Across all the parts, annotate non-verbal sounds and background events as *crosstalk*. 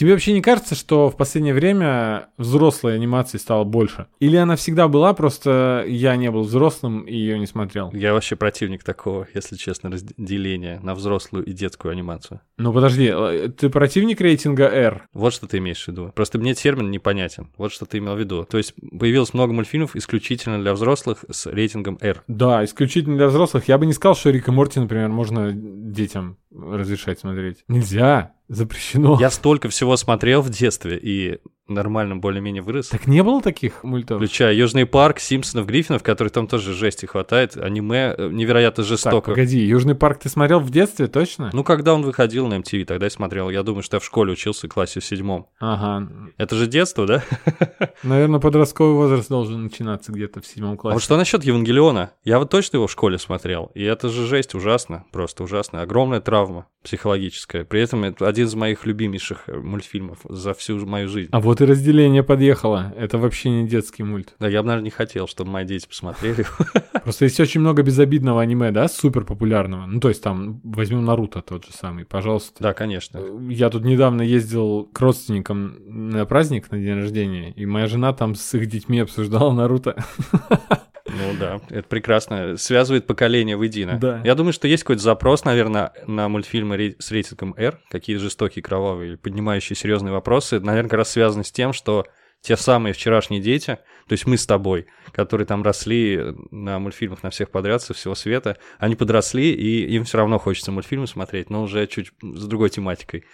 Тебе вообще не кажется, что в последнее время взрослой анимации стало больше? Или она всегда была, просто я не был взрослым и ее не смотрел? Я вообще противник такого, если честно, разделения на взрослую и детскую анимацию. Ну подожди, э, ты противник рейтинга R? Вот что ты имеешь в виду. Просто мне термин непонятен. Вот что ты имел в виду. То есть появилось много мультфильмов исключительно для взрослых с рейтингом R. Да, исключительно для взрослых. Я бы не сказал, что Рик и Морти, например, можно детям разрешать смотреть. Нельзя. Запрещено. Я столько всего смотрел в детстве, и нормально более-менее вырос. Так не было таких мультов? Включая Южный парк, Симпсонов, Гриффинов, которые там тоже жести хватает. Аниме э, невероятно жестоко. Так, погоди, Южный парк ты смотрел в детстве, точно? Ну, когда он выходил на MTV, тогда я смотрел. Я думаю, что я в школе учился в классе в седьмом. Ага. Это же детство, да? *laughs* Наверное, подростковый возраст должен начинаться где-то в седьмом классе. А вот что насчет Евангелиона? Я вот точно его в школе смотрел. И это же жесть ужасно, просто ужасно. Огромная травма психологическая. При этом это один из моих любимейших э, мультфильмов за всю мою жизнь. А вот и разделение подъехало. Это вообще не детский мульт. Да, я бы, наверное, не хотел, чтобы мои дети посмотрели. *laughs* Просто есть очень много безобидного аниме, да, супер популярного. Ну, то есть там возьмем Наруто тот же самый, пожалуйста. Да, конечно. Я тут недавно ездил к родственникам на праздник, на день рождения, и моя жена там с их детьми обсуждала Наруто. *laughs* Ну да, это прекрасно. Связывает поколение воедино. Да. Я думаю, что есть какой-то запрос, наверное, на мультфильмы с рейтингом R, какие жестокие, кровавые, поднимающие серьезные вопросы. Наверное, как раз связаны с тем, что те самые вчерашние дети, то есть мы с тобой, которые там росли на мультфильмах на всех подряд со всего света, они подросли, и им все равно хочется мультфильмы смотреть, но уже чуть с другой тематикой.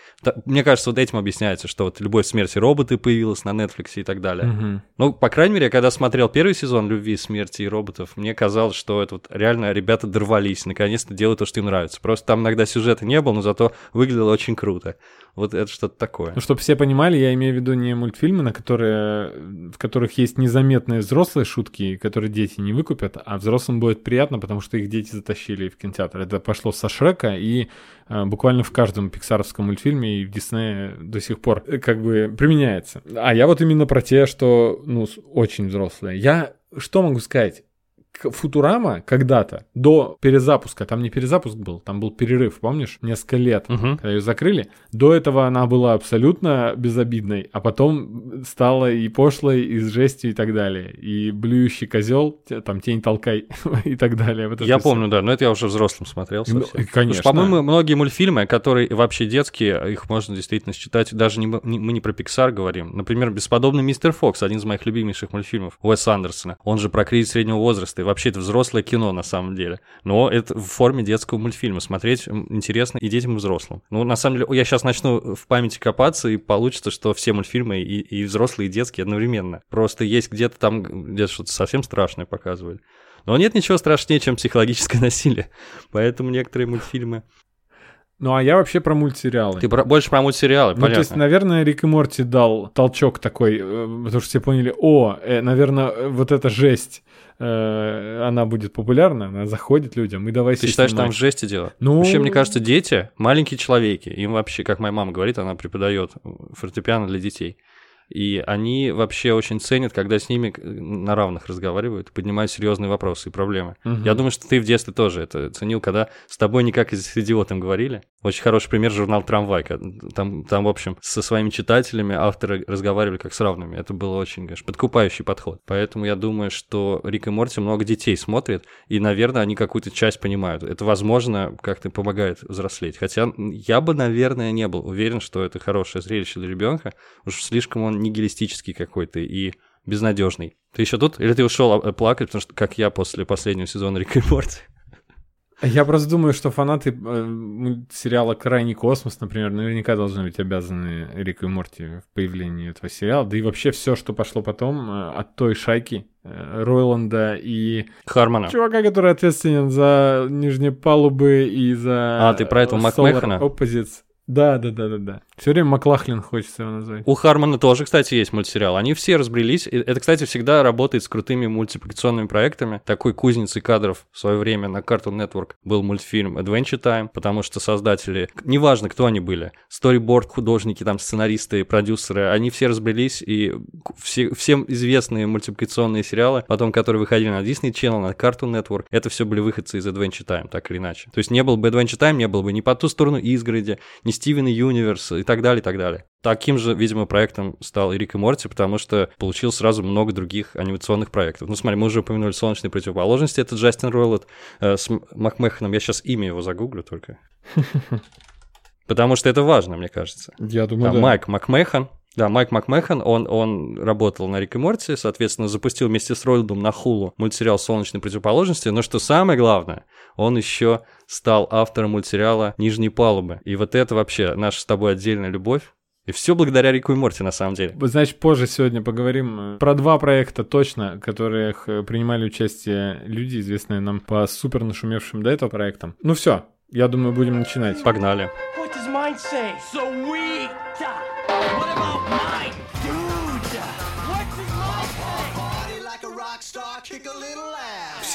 Мне кажется, вот этим объясняется, что вот «Любовь, смерти роботы» появилась на Netflix и так далее. Угу. Ну, по крайней мере, когда смотрел первый сезон «Любви, смерти и роботов», мне казалось, что это вот реально ребята дорвались, наконец-то делают то, что им нравится. Просто там иногда сюжета не было, но зато выглядело очень круто. Вот это что-то такое. Ну, чтобы все понимали, я имею в виду не мультфильмы, на которые, в которых есть незаметные взрослые шутки, которые дети не выкупят, а взрослым будет приятно, потому что их дети затащили в кинотеатр. Это пошло со Шрека и э, буквально в каждом пиксаровском мультфильме и в Диснее до сих пор э, как бы применяется. А я вот именно про те, что, ну, очень взрослые. Я что могу сказать? Футурама когда-то, до перезапуска, там не перезапуск был, там был перерыв, помнишь, несколько лет, угу. когда ее закрыли. До этого она была абсолютно безобидной, а потом стала и пошлой, и с жестью и так далее. И блюющий козел, там тень толкай *laughs* и так далее. Вот я помню, да, но это я уже взрослым смотрел. Ну, конечно. По-моему, многие мультфильмы, которые вообще детские, их можно действительно считать, даже не, не, мы не про Pixar говорим. Например, «Бесподобный мистер Фокс», один из моих любимейших мультфильмов, Уэс Андерсона. Он же про кризис среднего возраста вообще это взрослое кино на самом деле. Но это в форме детского мультфильма. Смотреть интересно и детям, и взрослым. Ну, на самом деле, я сейчас начну в памяти копаться, и получится, что все мультфильмы и, и взрослые, и детские одновременно. Просто есть где-то там, где-то что-то совсем страшное показывали. Но нет ничего страшнее, чем психологическое *laughs* насилие. Поэтому некоторые мультфильмы ну, а я вообще про мультсериалы. Ты про, больше про мультсериалы, ну, понятно. то есть, наверное, Рик и Морти дал толчок такой, э, потому что все поняли, о, э, наверное, вот эта жесть, э, она будет популярна, она заходит людям, и давай Ты считаешь, снимать. там жести дело? Ну... Вообще, мне кажется, дети, маленькие человеки, им вообще, как моя мама говорит, она преподает фортепиано для детей. И они вообще очень ценят, когда с ними на равных разговаривают, поднимают серьезные вопросы и проблемы. Угу. Я думаю, что ты в детстве тоже это ценил, когда с тобой не как с идиотом говорили. Очень хороший пример журнал «Трамвай». Там, там, в общем, со своими читателями авторы разговаривали как с равными. Это был очень, конечно, подкупающий подход. Поэтому я думаю, что Рик и Морти много детей смотрят, и, наверное, они какую-то часть понимают. Это, возможно, как-то помогает взрослеть. Хотя я бы, наверное, не был уверен, что это хорошее зрелище для ребенка. Уж слишком он нигилистический какой-то и безнадежный. Ты еще тут? Или ты ушел э, плакать, потому что, как я после последнего сезона Рик и Морти? Я просто думаю, что фанаты э, сериала «Крайний космос», например, наверняка должны быть обязаны Рику и Морти в появлении этого сериала. Да и вообще все, что пошло потом э, от той шайки э, Ройланда и... Хармона. Чувака, который ответственен за нижние палубы и за... А, ты про этого Макмехана? Opposites. Да, да, да, да, да. Все время Маклахлин хочется его назвать. У Хармона тоже, кстати, есть мультсериал. Они все разбрелись. Это, кстати, всегда работает с крутыми мультипликационными проектами. Такой кузницей кадров в свое время на Cartoon Network был мультфильм Adventure Time, потому что создатели, неважно, кто они были, сториборд, художники, там, сценаристы, продюсеры, они все разбрелись, и все, всем известные мультипликационные сериалы, потом, которые выходили на Disney Channel, на Cartoon Network, это все были выходцы из Adventure Time, так или иначе. То есть не был бы Adventure Time, не было бы ни по ту сторону изгороди, ни Стивен Юниверс и так далее, и так далее. Таким же, видимо, проектом стал и Рик и Морти, потому что получил сразу много других анимационных проектов. Ну, смотри, мы уже упомянули «Солнечные противоположности», это Джастин Ройлот э, с Макмеханом, я сейчас имя его загуглю только. *laughs* Потому что это важно, мне кажется. Я думаю, да. Майк Макмехан, да, Майк Макмехан, он, он работал на Рик и Морти, соответственно, запустил вместе с Ройлдом на Хулу мультсериал «Солнечной противоположности», но что самое главное, он еще стал автором мультсериала «Нижней палубы». И вот это вообще наша с тобой отдельная любовь. И все благодаря Рику и Морти, на самом деле. Значит, позже сегодня поговорим э, про два проекта точно, которых э, принимали участие люди, известные нам по супер нашумевшим до этого проектам. Ну все, я думаю, будем начинать. Погнали.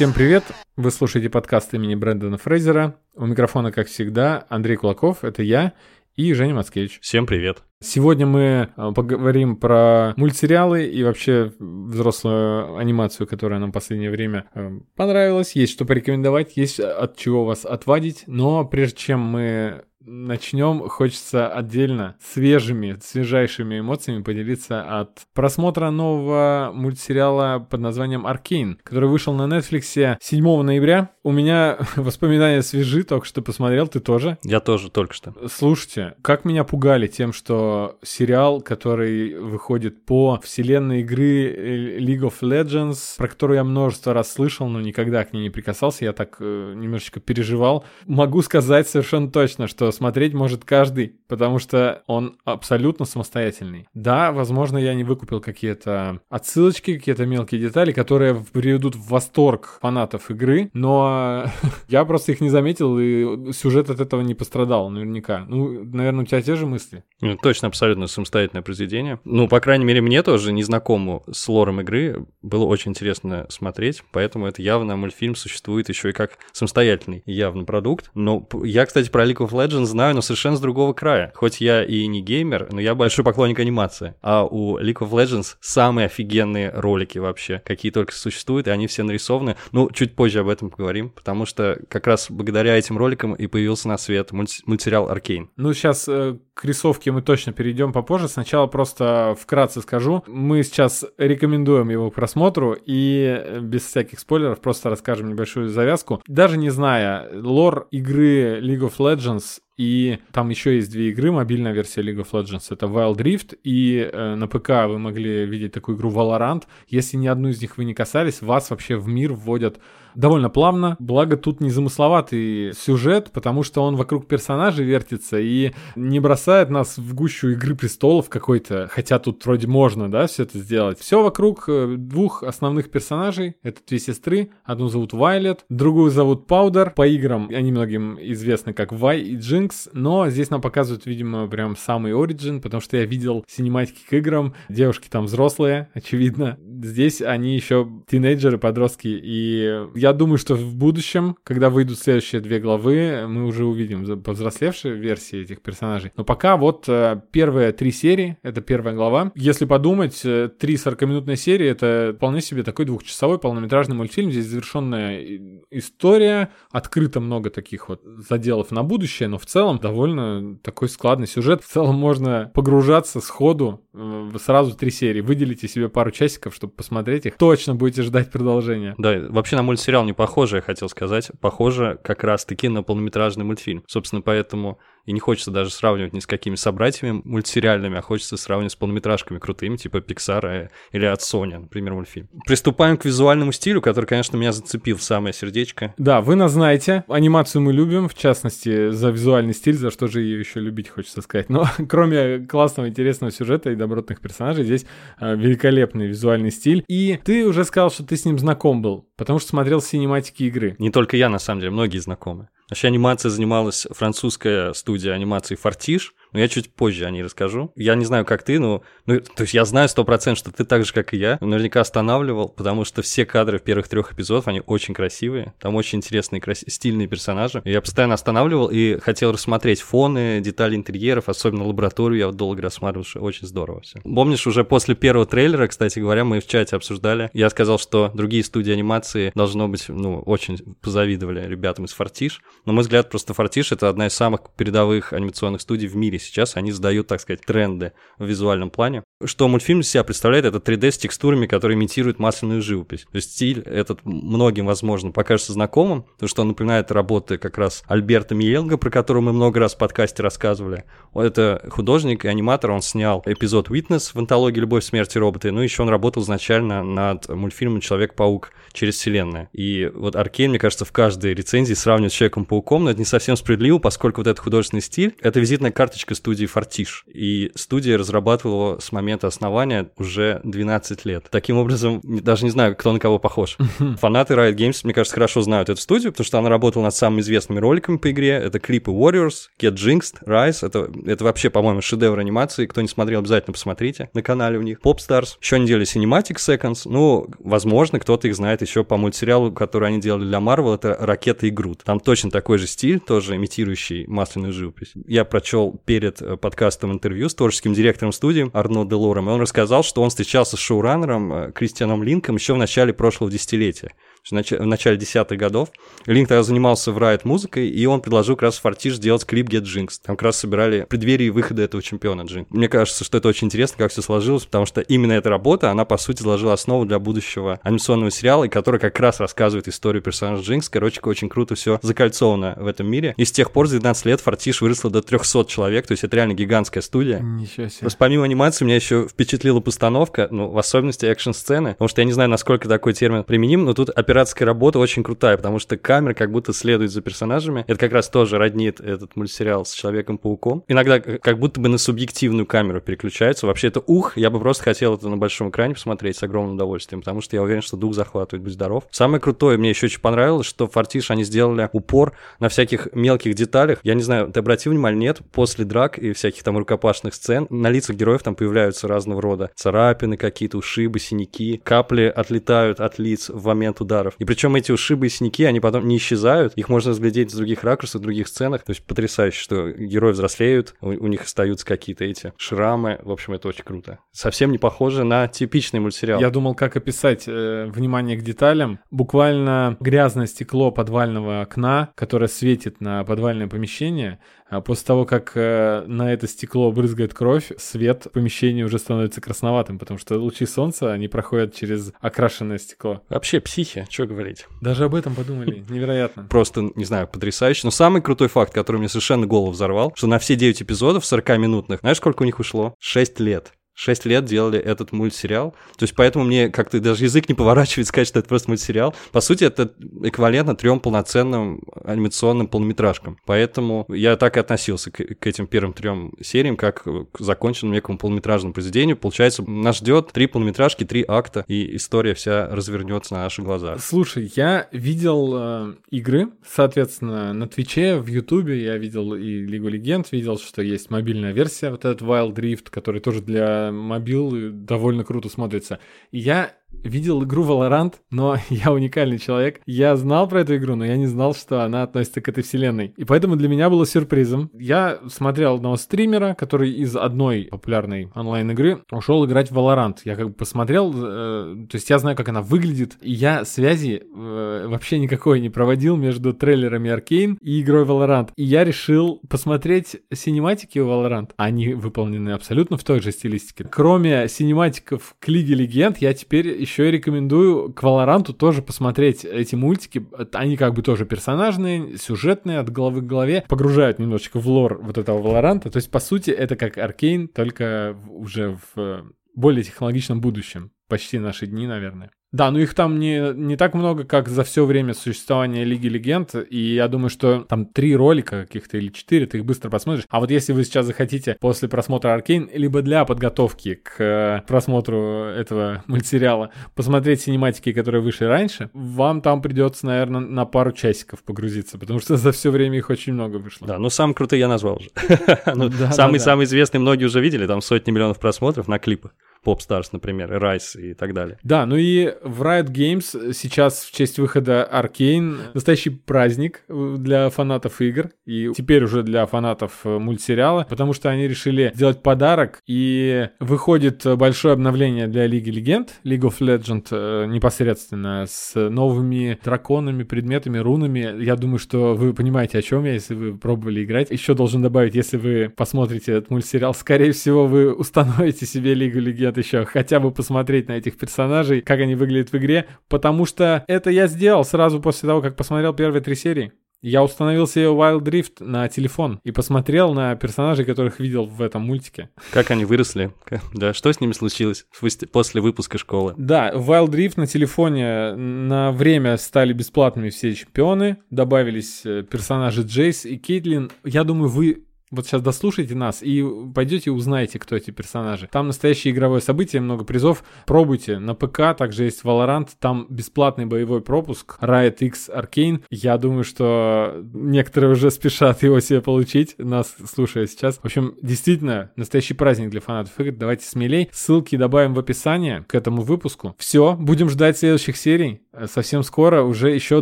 Всем привет! Вы слушаете подкаст имени Брэндона Фрейзера. У микрофона, как всегда, Андрей Кулаков, это я, и Женя Мацкевич. Всем привет! Сегодня мы а, поговорим про мультсериалы и вообще взрослую анимацию, которая нам в последнее время а, понравилась. Есть что порекомендовать, есть от чего вас отвадить. Но прежде чем мы начнем, хочется отдельно свежими, свежайшими эмоциями поделиться от просмотра нового мультсериала под названием «Аркейн», который вышел на Netflix 7 ноября. У меня *laughs* воспоминания свежи, только что посмотрел, ты тоже? Я тоже только что. Слушайте, как меня пугали тем, что сериал, который выходит по вселенной игры League of Legends, про которую я множество раз слышал, но никогда к ней не прикасался, я так э, немножечко переживал. Могу сказать совершенно точно, что смотреть может каждый, потому что он абсолютно самостоятельный. Да, возможно, я не выкупил какие-то отсылочки, какие-то мелкие детали, которые приведут в восторг фанатов игры, но *laughs* я просто их не заметил, и сюжет от этого не пострадал наверняка. Ну, наверное, у тебя те же мысли? Ну, точно, абсолютно самостоятельное произведение. Ну, по крайней мере, мне тоже, незнакомому с лором игры, было очень интересно смотреть, поэтому это явно мультфильм существует еще и как самостоятельный явно продукт. Но я, кстати, про League of Legends знаю, но совершенно с другого края. Хоть я и не геймер, но я большой поклонник анимации. А у League of Legends самые офигенные ролики вообще, какие только существуют, и они все нарисованы. Ну, чуть позже об этом поговорим, потому что как раз благодаря этим роликам и появился на свет мульти- мультсериал «Аркейн». Ну, сейчас э, к рисовке мы точно перейдем попозже. Сначала просто вкратце скажу. Мы сейчас рекомендуем его к просмотру и э, без всяких спойлеров просто расскажем небольшую завязку. Даже не зная лор игры League of Legends и там еще есть две игры, мобильная версия League of Legends, это Wild Rift, и э, на ПК вы могли видеть такую игру Valorant. Если ни одну из них вы не касались, вас вообще в мир вводят довольно плавно. Благо тут незамысловатый сюжет, потому что он вокруг персонажей вертится и не бросает нас в гущу Игры Престолов какой-то, хотя тут вроде можно, да, все это сделать. Все вокруг э, двух основных персонажей. Это две сестры. Одну зовут Вайлет, другую зовут Паудер. По играм они многим известны как Вай и Джинкс, но здесь нам показывают, видимо, прям самый оригин, потому что я видел синематики к играм. Девушки там взрослые, очевидно. Здесь они еще тинейджеры, подростки, и я думаю, что в будущем, когда выйдут следующие две главы, мы уже увидим повзрослевшие версии этих персонажей. Но пока вот э, первые три серии, это первая глава. Если подумать, э, три 40-минутные серии, это вполне себе такой двухчасовой полнометражный мультфильм. Здесь завершенная история, открыто много таких вот заделов на будущее, но в целом довольно такой складный сюжет. В целом можно погружаться сходу э, сразу три серии. Выделите себе пару часиков, чтобы посмотреть их. Точно будете ждать продолжения. Да, вообще на мультсериал сериал не похоже, я хотел сказать. Похоже как раз-таки на полнометражный мультфильм. Собственно, поэтому и не хочется даже сравнивать ни с какими собратьями мультсериальными, а хочется сравнивать с полнометражками крутыми, типа Pixar или от Sony, например, мультфильм. Приступаем к визуальному стилю, который, конечно, меня зацепил в самое сердечко. Да, вы нас знаете, анимацию мы любим, в частности, за визуальный стиль, за что же ее еще любить, хочется сказать. Но *laughs* кроме классного, интересного сюжета и добротных персонажей, здесь э, великолепный визуальный стиль. И ты уже сказал, что ты с ним знаком был, потому что смотрел синематики игры. Не только я, на самом деле, многие знакомы. Вообще анимация занималась французская студия анимации «Фортиш», но я чуть позже о ней расскажу. Я не знаю, как ты, но... Ну, то есть я знаю сто процентов, что ты так же, как и я, наверняка останавливал, потому что все кадры в первых трех эпизодов, они очень красивые, там очень интересные, крас... стильные персонажи. Я постоянно останавливал и хотел рассмотреть фоны, детали интерьеров, особенно лабораторию я долго рассматривал, что очень здорово все. Помнишь, уже после первого трейлера, кстати говоря, мы в чате обсуждали, я сказал, что другие студии анимации, должно быть, ну, очень позавидовали ребятам из Фортиш. На мой взгляд, просто Фортиш — это одна из самых передовых анимационных студий в мире сейчас. Они задают, так сказать, тренды в визуальном плане. Что мультфильм из себя представляет, это 3D с текстурами, которые имитируют масляную живопись. То есть стиль этот многим, возможно, покажется знакомым, потому что он напоминает работы как раз Альберта Миелга, про которого мы много раз в подкасте рассказывали. Это художник и аниматор, он снял эпизод Witness в антологии «Любовь, смерть и роботы», ну еще он работал изначально над мультфильмом «Человек-паук через вселенную». И вот Аркейн, мне кажется, в каждой рецензии сравнивает с Человеком-пауком, но это не совсем справедливо, поскольку вот этот художественный стиль — это визитная карточка студии Фортиш. И студия разрабатывала с момента основания уже 12 лет. Таким образом, даже не знаю, кто на кого похож. Фанаты Riot Games, мне кажется, хорошо знают эту студию, потому что она работала над самыми известными роликами по игре. Это клипы Warriors, Get Jinxed, Rise. Это, это вообще, по-моему, шедевр анимации. Кто не смотрел, обязательно посмотрите на канале у них. Popstars. Еще они делали Cinematic Seconds. Ну, возможно, кто-то их знает еще по мультсериалу, который они делали для Marvel. Это Ракета и Грут. Там точно такой же стиль, тоже имитирующий масляную живопись. Я прочел перед э, подкастом интервью с творческим директором студии Арно Делором, и он рассказал, что он встречался с шоураннером э, Кристианом Линком еще в начале прошлого десятилетия в начале десятых годов. Линк тогда занимался в Riot музыкой, и он предложил как раз Фортиш сделать клип Get Jinx. Там как раз собирали преддверии выхода этого чемпиона Джинкс. Мне кажется, что это очень интересно, как все сложилось, потому что именно эта работа, она, по сути, заложила основу для будущего анимационного сериала, который как раз рассказывает историю персонажа Джинкс. Короче, очень круто все закольцовано в этом мире. И с тех пор, за 12 лет, Фортиш выросла до 300 человек, то есть это реально гигантская студия. Ничего себе. Просто помимо анимации меня еще впечатлила постановка, ну, в особенности экшн-сцены, потому что я не знаю, насколько такой термин применим, но тут опять операторская работа очень крутая, потому что камера как будто следует за персонажами. Это как раз тоже роднит этот мультсериал с Человеком-пауком. Иногда как будто бы на субъективную камеру переключается. Вообще это ух, я бы просто хотел это на большом экране посмотреть с огромным удовольствием, потому что я уверен, что дух захватывает, будь здоров. Самое крутое, мне еще очень понравилось, что Фортиш они сделали упор на всяких мелких деталях. Я не знаю, ты обратил внимание, нет, после драк и всяких там рукопашных сцен на лицах героев там появляются разного рода царапины какие-то, ушибы, синяки, капли отлетают от лиц в момент ударов. И причем эти ушибы и синяки, они потом не исчезают, их можно разглядеть с других ракурсов, в других сценах. То есть потрясающе, что герои взрослеют, у, у них остаются какие-то эти шрамы. В общем, это очень круто. Совсем не похоже на типичный мультсериал. Я думал, как описать э, внимание к деталям. Буквально грязное стекло подвального окна, которое светит на подвальное помещение, а после того, как э, на это стекло брызгает кровь, свет помещения уже становится красноватым, потому что лучи солнца, они проходят через окрашенное стекло. Вообще психи, что говорить. Даже об этом подумали, *laughs* невероятно. Просто, не знаю, потрясающе. Но самый крутой факт, который мне совершенно голову взорвал, что на все 9 эпизодов 40-минутных, знаешь, сколько у них ушло? 6 лет. 6 лет делали этот мультсериал. То есть поэтому мне как-то даже язык не поворачивает сказать, что это просто мультсериал. По сути, это эквивалентно трем полноценным анимационным полнометражкам. Поэтому я так и относился к, к этим первым трем сериям, как к законченному некому полнометражному произведению. Получается, нас ждет три полнометражки, три акта, и история вся развернется на наших глазах. Слушай, я видел э, игры, соответственно, на Твиче, в Ютубе я видел и Лигу Легенд, видел, что есть мобильная версия, вот этот Wild Rift, который тоже для мобил довольно круто смотрится. Я видел игру Valorant, но *laughs* я уникальный человек. Я знал про эту игру, но я не знал, что она относится к этой вселенной. И поэтому для меня было сюрпризом. Я смотрел одного стримера, который из одной популярной онлайн-игры ушел играть в Valorant. Я как бы посмотрел, э, то есть я знаю, как она выглядит, и я связи э, вообще никакой не проводил между трейлерами Arkane и игрой Valorant. И я решил посмотреть синематики у Valorant. Они выполнены абсолютно в той же стилистике. Кроме синематиков к Лиге Легенд, я теперь еще и рекомендую к Валоранту тоже посмотреть эти мультики. Они как бы тоже персонажные, сюжетные, от головы к голове. Погружают немножечко в лор вот этого Валоранта. То есть, по сути, это как Аркейн, только уже в более технологичном будущем. Почти наши дни, наверное. Да, ну их там не, не так много, как за все время существования Лиги Легенд, и я думаю, что там три ролика каких-то или четыре, ты их быстро посмотришь. А вот если вы сейчас захотите после просмотра Аркейн, либо для подготовки к э, просмотру этого мультсериала посмотреть синематики, которые вышли раньше, вам там придется, наверное, на пару часиков погрузиться, потому что за все время их очень много вышло. Да, ну самые крутые я назвал уже. *laughs* Ну, самый-самый известный многие уже видели, там сотни миллионов просмотров на клипах. Popstars, например, Rise и так далее. Да, ну и в Riot Games сейчас в честь выхода Arcane настоящий праздник для фанатов игр и теперь уже для фанатов э, мультсериала, потому что они решили сделать подарок и выходит большое обновление для Лиги Легенд, League of Legends э, непосредственно с новыми драконами, предметами, рунами. Я думаю, что вы понимаете, о чем я, если вы пробовали играть. Еще должен добавить, если вы посмотрите этот мультсериал, скорее всего, вы установите себе Лигу Легенд нет еще, хотя бы посмотреть на этих персонажей, как они выглядят в игре, потому что это я сделал сразу после того, как посмотрел первые три серии. Я установил себе Wild Rift на телефон и посмотрел на персонажей, которых видел в этом мультике. Как они выросли? Да, что с ними случилось после выпуска школы? Да, в Wild Rift на телефоне на время стали бесплатными все чемпионы, добавились э, персонажи Джейс и Кейтлин. Я думаю, вы вот сейчас дослушайте нас и пойдете узнаете, кто эти персонажи. Там настоящее игровое событие, много призов. Пробуйте. На ПК также есть Valorant, там бесплатный боевой пропуск. Riot X Arcane. Я думаю, что некоторые уже спешат его себе получить, нас слушая сейчас. В общем, действительно, настоящий праздник для фанатов игр. Давайте смелей. Ссылки добавим в описание к этому выпуску. Все, будем ждать следующих серий. Совсем скоро уже еще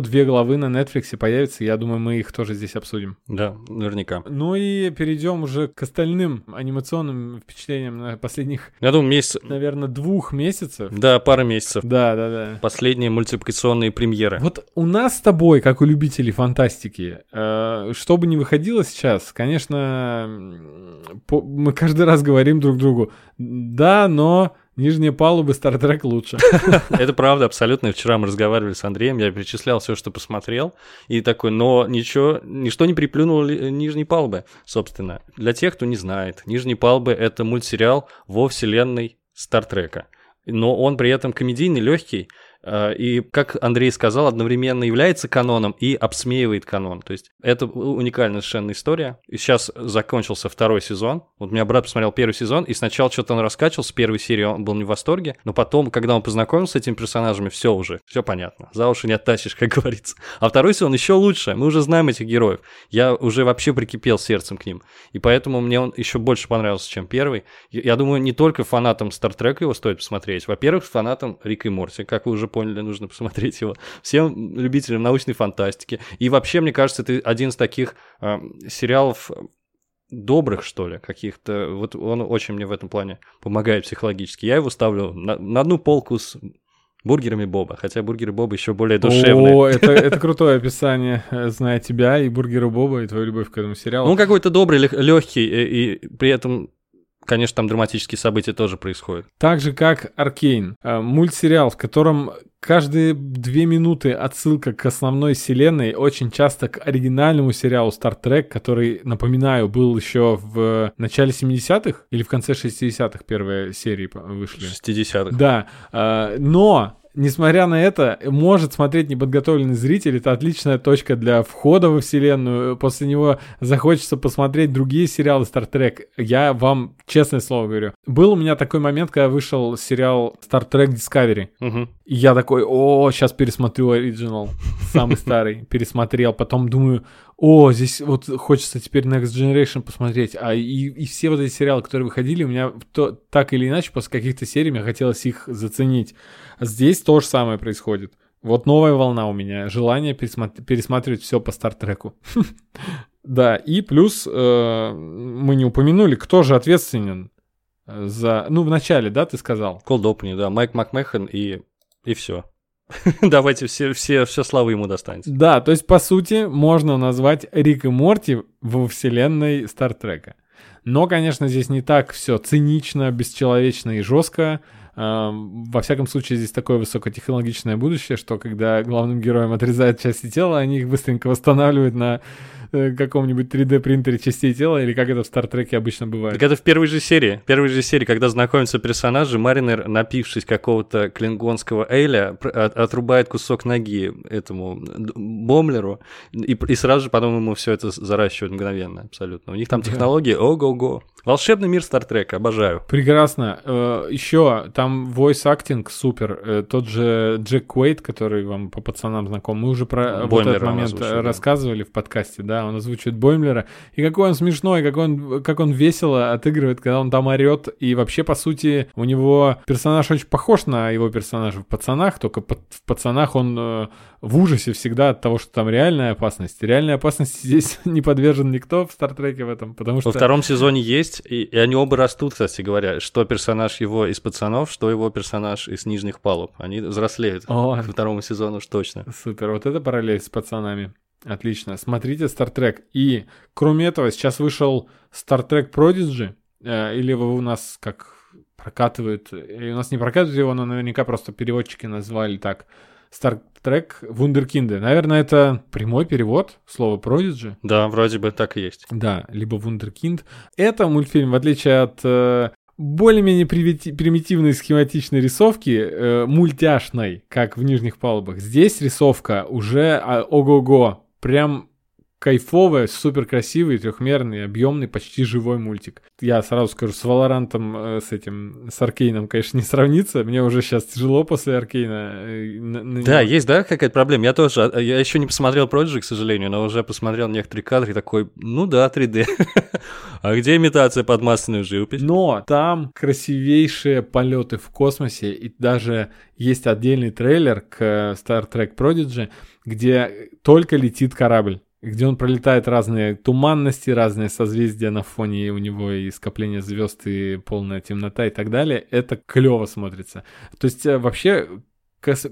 две главы на Netflix появятся. Я думаю, мы их тоже здесь обсудим. Да, наверняка. Ну и перейдем уже к остальным анимационным впечатлениям на последних, я думаю, месяц... наверное, двух месяцев. Да, пара месяцев. Да, да, да. Последние мультипликационные премьеры. Вот у нас с тобой, как у любителей фантастики, э, что бы ни выходило сейчас, конечно, по, мы каждый раз говорим друг другу, да, но Палуба Star Trek лучше. *laughs* Это правда, абсолютно. Вчера мы разговаривали с Андреем, я перечислял все, что посмотрел, и такой, но ничего, ничто не приплюнуло Нижней палубы, собственно. Для тех, кто не знает, Нижней палубы — это мультсериал во вселенной Стартрека. Но он при этом комедийный, легкий, Э, и, как Андрей сказал, одновременно является каноном и обсмеивает канон. То есть это уникальная совершенно история. И сейчас закончился второй сезон. Вот у меня брат посмотрел первый сезон, и сначала что-то он раскачивал, с первой серии он был не в восторге, но потом, когда он познакомился с этими персонажами, все уже, все понятно. За уши не оттащишь, как говорится. А второй сезон еще лучше. Мы уже знаем этих героев. Я уже вообще прикипел сердцем к ним. И поэтому мне он еще больше понравился, чем первый. Я думаю, не только фанатам Стартрека его стоит посмотреть. Во-первых, фанатам Рика и Морти, как вы уже поняли, нужно посмотреть его. Всем любителям научной фантастики. И вообще, мне кажется, это один из таких э, сериалов добрых, что ли, каких-то. Вот он очень мне в этом плане помогает психологически. Я его ставлю на, на одну полку с бургерами Боба, хотя бургеры Боба еще более душевные. О, это, это *laughs* крутое описание, э, зная тебя и бургеры Боба, и твою любовь к этому сериалу. Ну, какой-то добрый, легкий, и, и при этом конечно, там драматические события тоже происходят. Так же, как Аркейн, э, мультсериал, в котором каждые две минуты отсылка к основной вселенной, очень часто к оригинальному сериалу Star Trek, который, напоминаю, был еще в начале 70-х или в конце 60-х первые серии вышли. 60-х. Да, э, но несмотря на это, может смотреть неподготовленный зритель. Это отличная точка для входа во вселенную. После него захочется посмотреть другие сериалы Star Trek. Я вам честное слово говорю. Был у меня такой момент, когда вышел сериал Star Trek Discovery. Угу. И я такой, о, сейчас пересмотрю оригинал, самый старый. Пересмотрел. Потом думаю, о, здесь вот хочется теперь Next Generation посмотреть. А и, и все вот эти сериалы, которые выходили, у меня то, так или иначе после каких-то серий мне хотелось их заценить. Здесь то же самое происходит. Вот новая волна у меня, желание пересмотр- пересматривать все по Стартреку. *laughs* Да, и плюс э, мы не упомянули, кто же ответственен за... Ну, в начале, да, ты сказал? Cold Opening, да, Майк Макмехан и, и все. *laughs* Давайте все, все, все славы ему достанется. Да, то есть, по сути, можно назвать Рик и Морти во вселенной Стартрека. Но, конечно, здесь не так все цинично, бесчеловечно и жестко. Э, во всяком случае, здесь такое высокотехнологичное будущее, что когда главным героям отрезают части тела, они их быстренько восстанавливают на каком-нибудь 3D принтере частей тела, или как это в Стартреке обычно бывает. Так это в первой же серии. В первой же серии, когда знакомятся персонажи, Маринер, напившись какого-то клингонского эйля, отрубает кусок ноги этому бомлеру, и, и сразу же потом ему все это заращивают мгновенно, абсолютно. У них там технологии ого-го. Волшебный мир Стартрека, обожаю. Прекрасно. Э, Еще там voice acting супер. Э, тот же Джек Куэйт, который вам по пацанам знаком, мы уже про вот этот момент рассказывали в подкасте, да, он озвучивает Боймлера. И какой он смешной, как он, как он весело отыгрывает, когда он там орет. И вообще, по сути, у него персонаж очень похож на его персонажа в «Пацанах», только в «Пацанах» он э, в ужасе всегда от того, что там реальная опасность. Реальной опасности *laughs* здесь не подвержен никто в Стартреке в этом, потому что... Во втором сезоне есть, и, и они оба растут, кстати говоря, что персонаж его из «Пацанов», что его персонаж из «Нижних палуб». Они взрослеют О, к второму сезону уж точно. Супер, вот это параллель с «Пацанами». Отлично. Смотрите Star Trek. И, кроме этого, сейчас вышел Star Trek Prodigy. Э, или вы у нас как прокатывают... И у нас не прокатывают его, но наверняка просто переводчики назвали так. Star Trek Вундеркинды. Наверное, это прямой перевод слова Prodigy. Да, вроде бы так и есть. Да, либо Вундеркинд. Это мультфильм, в отличие от э, более-менее примитивной схематичной рисовки, э, мультяшной, как в нижних палубах. Здесь рисовка уже а, ого-го прям кайфовый, супер красивый, трехмерный, объемный, почти живой мультик. Я сразу скажу, с Валорантом, э, с этим, с Аркейном, конечно, не сравнится. Мне уже сейчас тяжело после Аркейна. Э, да, есть, да, какая-то проблема. Я тоже, а, я еще не посмотрел Prodigy, к сожалению, но уже посмотрел некоторые кадры и такой, ну да, 3D. *laughs* а где имитация под масляную живопись? Но там красивейшие полеты в космосе, и даже есть отдельный трейлер к Star Trek Prodigy, где только летит корабль где он пролетает разные туманности, разные созвездия на фоне у него и скопление звезд и полная темнота и так далее, это клево смотрится. То есть э, вообще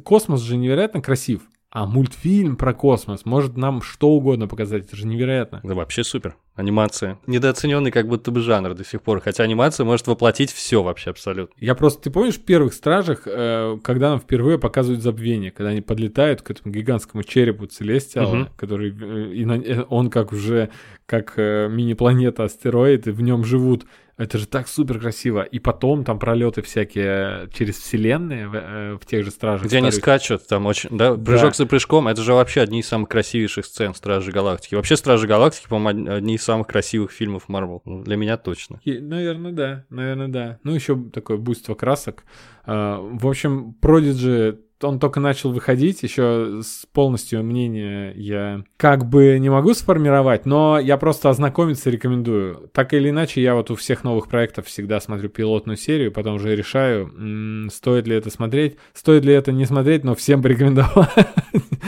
космос же невероятно красив. А мультфильм про космос может нам что угодно показать, это же невероятно. Да вообще супер. Анимация. Недооцененный как будто бы жанр до сих пор, хотя анимация может воплотить все вообще абсолютно. Я просто, ты помнишь в первых «Стражах», э, когда нам впервые показывают забвение, когда они подлетают к этому гигантскому черепу Целестиала, угу. который, э, и на, он как уже, как э, мини-планета астероид, и в нем живут это же так супер красиво. И потом там пролеты всякие через вселенные в, э, в тех же стражах. Где они скачут, там очень, да, прыжок да. за прыжком, это же вообще одни из самых красивейших сцен Стражи Галактики. Вообще Стражи Галактики, по-моему, одни из самых красивых фильмов Марвел. Ну, для меня точно. И, наверное, да, наверное, да. Ну, еще такое буйство красок. А, в общем, Продиджи он только начал выходить, еще с полностью мнения я как бы не могу сформировать, но я просто ознакомиться рекомендую. Так или иначе, я вот у всех новых проектов всегда смотрю пилотную серию, потом уже решаю, стоит ли это смотреть, стоит ли это не смотреть, но всем порекомендовать.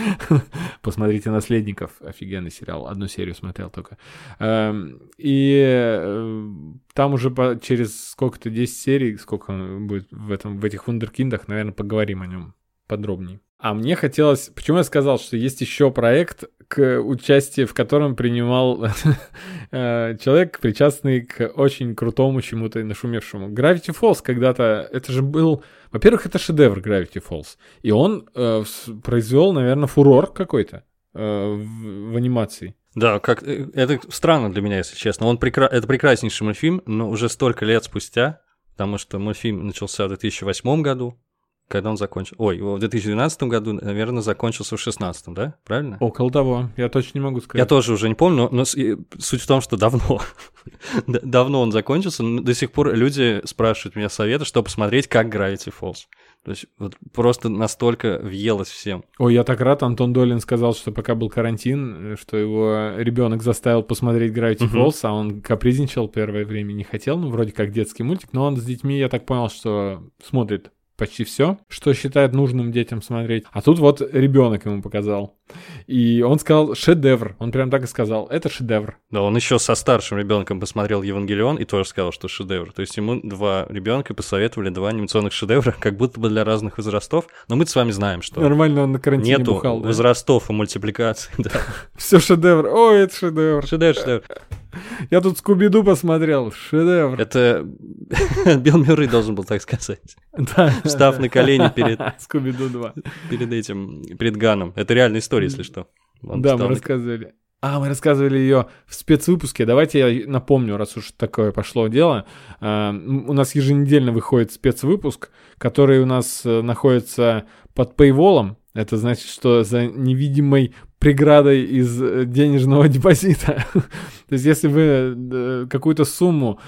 *laughs* Посмотрите «Наследников», офигенный сериал, одну серию смотрел только. Эм, и э, там уже через сколько-то 10 серий, сколько будет в, этом, в этих вундеркиндах, наверное, поговорим о нем подробнее. А мне хотелось... Почему я сказал, что есть еще проект, к участию в котором принимал *laughs* э, человек, причастный к очень крутому чему-то нашумевшему. Gravity Falls когда-то... Это же был... Во-первых, это шедевр Gravity Falls. И он э, произвел, наверное, фурор какой-то э, в, в анимации. Да, как э, это странно для меня, если честно. Он прекра... это прекраснейший мультфильм, но уже столько лет спустя, потому что мультфильм начался в 2008 году, когда он закончил? Ой, в 2012 году, наверное, закончился в 2016, да? Правильно? Около того. Я точно не могу сказать. Я тоже уже не помню, но, но суть в том, что давно. *laughs* давно он закончился, но до сих пор люди спрашивают меня советы, что посмотреть, как Gravity Falls. То есть вот просто настолько въелось всем. Ой, я так рад, Антон Долин сказал, что пока был карантин, что его ребенок заставил посмотреть Gravity uh-huh. Falls, а он капризничал первое время, не хотел, ну вроде как детский мультик, но он с детьми, я так понял, что смотрит почти все, что считает нужным детям смотреть. А тут вот ребенок ему показал. И он сказал шедевр. Он прям так и сказал. Это шедевр. Да, он еще со старшим ребенком посмотрел Евангелион и тоже сказал, что шедевр. То есть ему два ребенка посоветовали два анимационных шедевра, как будто бы для разных возрастов. Но мы с вами знаем, что нормально он на карантине нету бухал, возрастов *laughs* да? и мультипликации. Да. Все шедевр. Ой, это шедевр. Шедевр, шедевр. Я тут Скуби-Ду посмотрел, шедевр. Это *laughs* Билл Мюррей должен был так сказать. Да. Встав на колени перед, Скуби-Ду 2. перед этим, перед Ганом. Это реальная история, если что. Он Да, мы на- рассказывали. А, мы рассказывали ее в спецвыпуске. Давайте я напомню, раз уж такое пошло дело. А, У нас еженедельно выходит спецвыпуск, который у нас э, находится под пейволом. Это значит, что за невидимой преградой из э, денежного *laughs* депозита. То есть, если вы э, какую-то сумму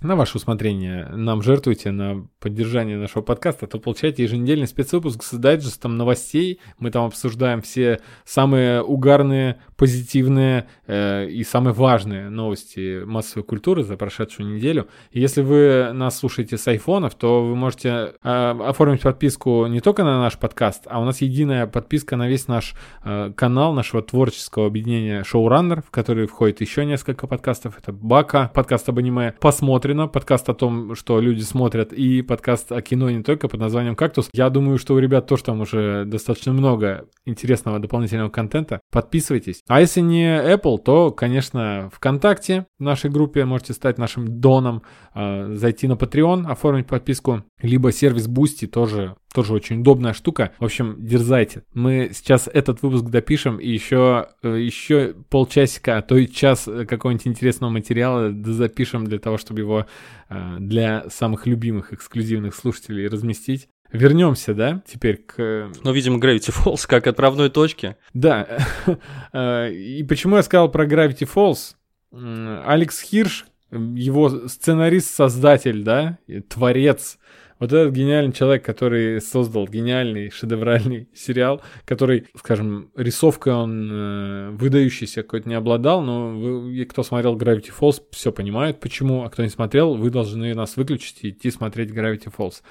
на ваше усмотрение нам жертвуете на поддержание нашего подкаста, то получаете еженедельный спецвыпуск с дайджестом новостей. Мы там обсуждаем все самые угарные, позитивные э, и самые важные новости массовой культуры за прошедшую неделю. И если вы нас слушаете с айфонов, то вы можете э, оформить подписку не только на наш подкаст, а у нас единая подписка на весь наш э, канал нашего творческого объединения Showrunner, в который входит еще несколько подкастов. Это Бака, подкаст об аниме, посмотрено, подкаст о том, что люди смотрят, и подкаст о кино не только под названием «Кактус». Я думаю, что у ребят тоже там уже достаточно много интересного дополнительного контента. Подписывайтесь. А если не Apple, то, конечно, ВКонтакте в нашей группе можете стать нашим доном, э, зайти на Patreon, оформить подписку, либо сервис Boosty тоже тоже очень удобная штука. В общем, дерзайте. Мы сейчас этот выпуск допишем и еще, э, еще полчасика, а то и час э, какого-нибудь интересного материала запишем для того, чтобы его э, для самых любимых эксклюзивных слушателей разместить. Вернемся, да, теперь к... Ну, видимо, Gravity Falls как отправной точки. Да, *laughs* и почему я сказал про Gravity Falls? Алекс Хирш, его сценарист-создатель, да, творец, вот этот гениальный человек, который создал гениальный шедевральный *laughs* сериал, который, скажем, рисовкой он э, выдающийся какой-то не обладал, но вы, кто смотрел Gravity Falls, все понимают, почему, а кто не смотрел, вы должны нас выключить и идти смотреть Gravity Falls.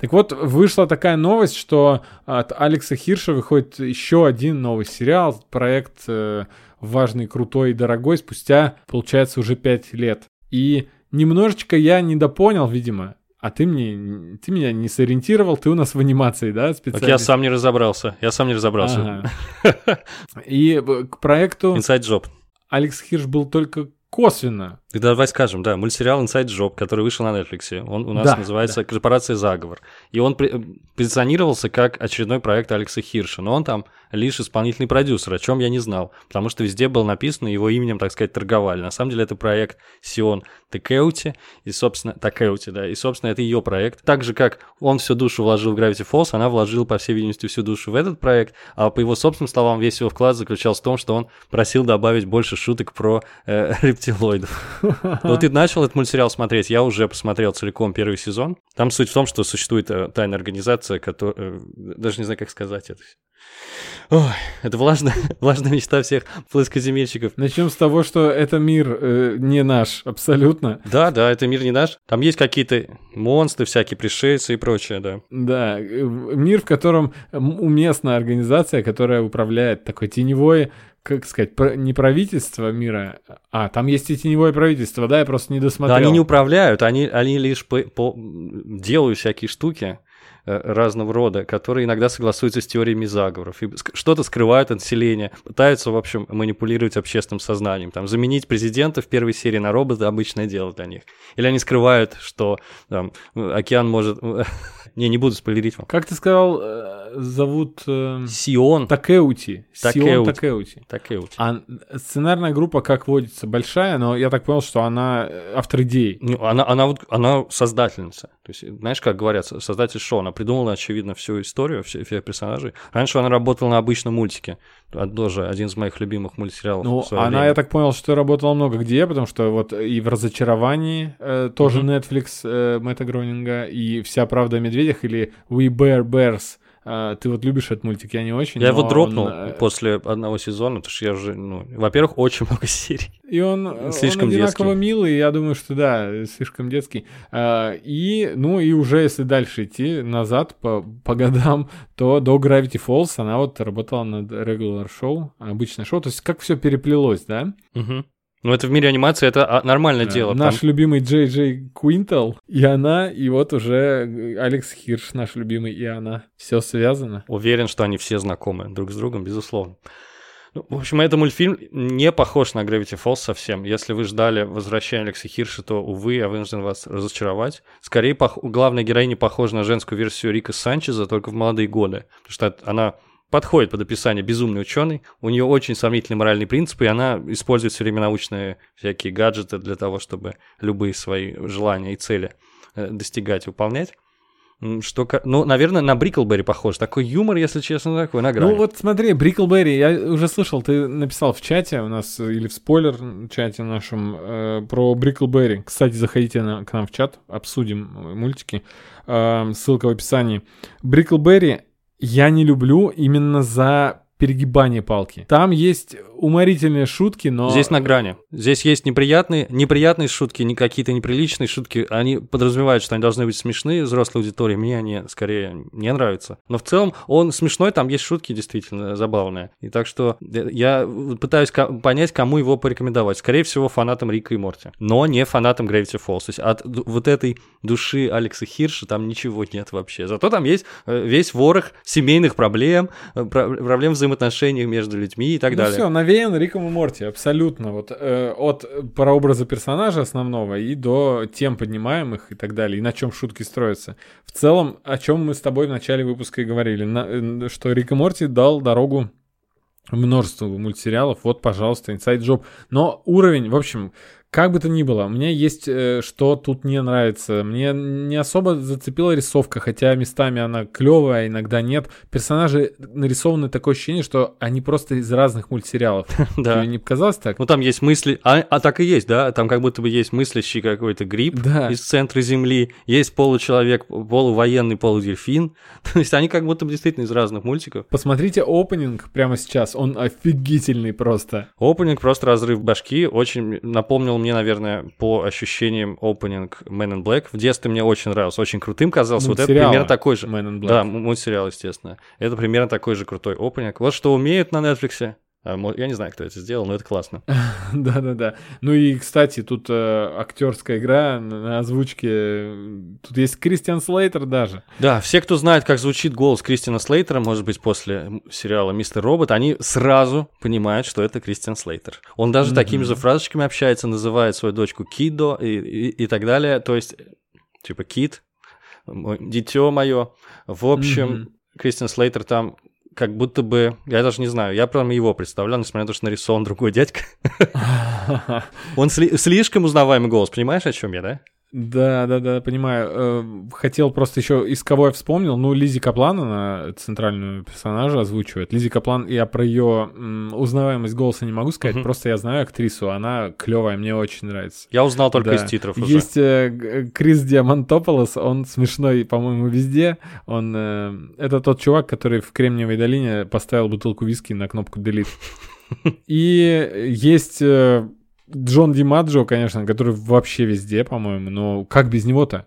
Так вот, вышла такая новость, что от Алекса Хирша выходит еще один новый сериал, проект э, важный, крутой и дорогой, спустя, получается, уже пять лет. И немножечко я недопонял, видимо, а ты мне, ты меня не сориентировал, ты у нас в анимации, да, Так специально? я сам не разобрался. Я сам не разобрался. *laughs* И э, к проекту Inside Job. Алекс Хирш был только косвенно. И давай скажем, да, мультсериал Inside Job, который вышел на Netflix, он у нас Да, называется «Корпорация Заговор». И он при- позиционировался как очередной проект Алекса Хирша, но он там лишь исполнительный продюсер, о чем я не знал, потому что везде было написано, его именем, так сказать, торговали. На самом деле это проект Сион Такеути, и, собственно, Такеути, да, и, собственно, это ее проект. Так же, как он всю душу вложил в Gravity Falls, она вложила, по всей видимости, всю душу в этот проект, а по его собственным словам, весь его вклад заключался в том, что он просил добавить больше шуток про э, рептилоидов. Вот *laughs* ты начал этот мультсериал смотреть, я уже посмотрел целиком первый сезон. Там суть в том, что существует э, тайная организация, которая... э, Даже не знаю, как сказать это. Ой, это влажная, *laughs* влажная мечта всех плоскоземельщиков. Начнем с того, что это мир э, не наш абсолютно. Да, да, это мир не наш. Там есть какие-то монстры, всякие пришельцы и прочее, да. Да, э, мир, в котором уместна организация, которая управляет такой теневой, как сказать, не правительство мира, а там есть и теневое правительство, да, я просто не Да, досмотрел. они не управляют, они, они лишь по- по- делают всякие штуки разного рода, которые иногда согласуются с теориями заговоров, и что-то скрывают от населения, пытаются, в общем, манипулировать общественным сознанием, там, заменить президента в первой серии на робота – обычное дело для них. Или они скрывают, что там, э, океан может... *laughs* Не, не буду спойлерить вам. Как ты сказал, э, зовут э, Сион. Такеути. Сион Такеути. Такеути. А сценарная группа, как водится, большая, но я так понял, что она э, автор идей. Ну, она, она, вот, она создательница. То есть, знаешь, как говорят, со- создатель шоу, она придумала, очевидно, всю историю, все, всех персонажей. Раньше она работала на обычном мультике. А, Тоже один из моих любимых мультсериалов. Ну, она, время. я так понял, что работала много где, потому что вот и в «Разочаровании» э, тоже Мгм. Netflix э, Мэтта Гронинга, и «Вся правда о медведях» или «We Bear Bears». Э, ты вот любишь этот мультик, я не очень. Я его дропнул он, э, после одного сезона, потому что я уже, ну, во-первых, очень много *laughs* серий. И он, э, Слишком он одинаково детский. милый, я думаю, что да, слишком детский. А, И, ну, и уже если дальше идти назад по, по годам, то до Gravity Falls она вот работала над Regular Show, обычное шоу. То есть как все переплелось, да? Мгм. Ну, это в мире анимации, это а, нормальное Э, дело. Наш потому- любимый Джей Джей Куинтл, и она, и вот уже э, Алекс Хирш, наш любимый, и она. Все связано. Уверен, что они все знакомы друг с другом, безусловно. Ну, в общем, этот мультфильм не похож на Gravity Falls совсем. Если вы ждали возвращения Алекса Хирша, то, увы, я вынужден вас разочаровать. Скорее, пох... главная героиня похожа на женскую версию Рика Санчеза, только в молодые годы. Потому что она подходит под описание безумный ученый, у нее очень сомнительные моральные принципы, и она использует все время научные всякие гаджеты для того, чтобы любые свои желания и цели э, достигать, выполнять. Что, ну, наверное, на Бриклберри похож. Такой юмор, если честно, такой на грани. Ну вот смотри, Бриклберри, я уже слышал, ты написал в чате у нас, или в спойлер чате нашем, э, про Бриклберри. Кстати, заходите на, к нам в чат, обсудим мультики. Э, ссылка в описании. Бриклберри я не люблю именно за перегибание палки. Там есть уморительные шутки, но... Здесь на грани. Здесь есть неприятные, неприятные шутки, не какие-то неприличные шутки. Они подразумевают, что они должны быть смешные взрослой аудитории. Мне они скорее не нравятся. Но в целом он смешной, там есть шутки действительно забавные. И так что я пытаюсь понять, кому его порекомендовать. Скорее всего, фанатам Рика и Морти. Но не фанатам Gravity Falls. То есть от вот этой души Алекса Хирша там ничего нет вообще. Зато там есть э, весь ворох семейных проблем, э, проблем взаимоотношений между людьми и так ну далее. Все, навеян Риком и Морти, абсолютно. Вот э, от прообраза персонажа основного и до тем поднимаемых и так далее, и на чем шутки строятся. В целом, о чем мы с тобой в начале выпуска и говорили, на, э, что Рик и Морти дал дорогу множеству мультсериалов. Вот, пожалуйста, Inside Job. Но уровень, в общем, как бы то ни было, мне есть э, что тут не нравится. Мне не особо зацепила рисовка, хотя местами она клевая, иногда нет. Персонажи нарисованы такое ощущение, что они просто из разных мультсериалов. *laughs* Да. Тебе не показалось так? Ну там есть мысли, а, а так и есть, да? Там как будто бы есть мыслящий какой-то гриб Да. из центра Земли, есть получеловек, полувоенный, полудельфин. *laughs* То есть они как будто бы действительно из разных мультиков. Посмотрите опенинг прямо сейчас, он офигительный просто. Опенинг просто разрыв башки, очень напомнил мне, наверное, по ощущениям опенинг Man in Black. В детстве мне очень нравился, очень крутым казался. Вот это примерно такой же. Man in Black. Да, мультсериал, естественно. Это примерно такой же крутой опенинг. Вот что умеют на Netflix. А, Я не знаю, кто это сделал, но это классно. *laughs* Да-да-да. Ну и, кстати, тут э, актерская игра на озвучке. э, Тут есть Кристиан Слейтер даже. Да, все, кто знает, как звучит голос Кристина Слейтера, может быть, после сериала «Мистер Робот», они сразу понимают, что это Кристиан Слейтер. Он даже такими же фразочками общается, называет свою дочку Кидо и, и, и так далее. То есть, типа, Кит, мой- дитё мое. В общем. Кристиан Слейтер там как будто бы, я даже не знаю, я прям его представлял, несмотря на то, что нарисован другой дядька. *laughs* Он сли- слишком узнаваемый голос, понимаешь, о чем я, да? Да, да, да, понимаю. Э, Хотел просто еще из кого я вспомнил. Ну, Лизи Каплан, она центральную персонажа озвучивает. Лизи Каплан, я про ее узнаваемость голоса не могу сказать, Мгм. просто я знаю актрису, она клевая, мне очень нравится. Я узнал только Да. из титров уже. Есть э, Г- Крис Диамантополос, он смешной, по-моему, везде. Он э, это тот чувак, который в Кремниевой долине поставил бутылку виски на кнопку delete. *laughs* И есть э, Джон Димаджо, конечно, который вообще везде, по-моему, но как без него-то?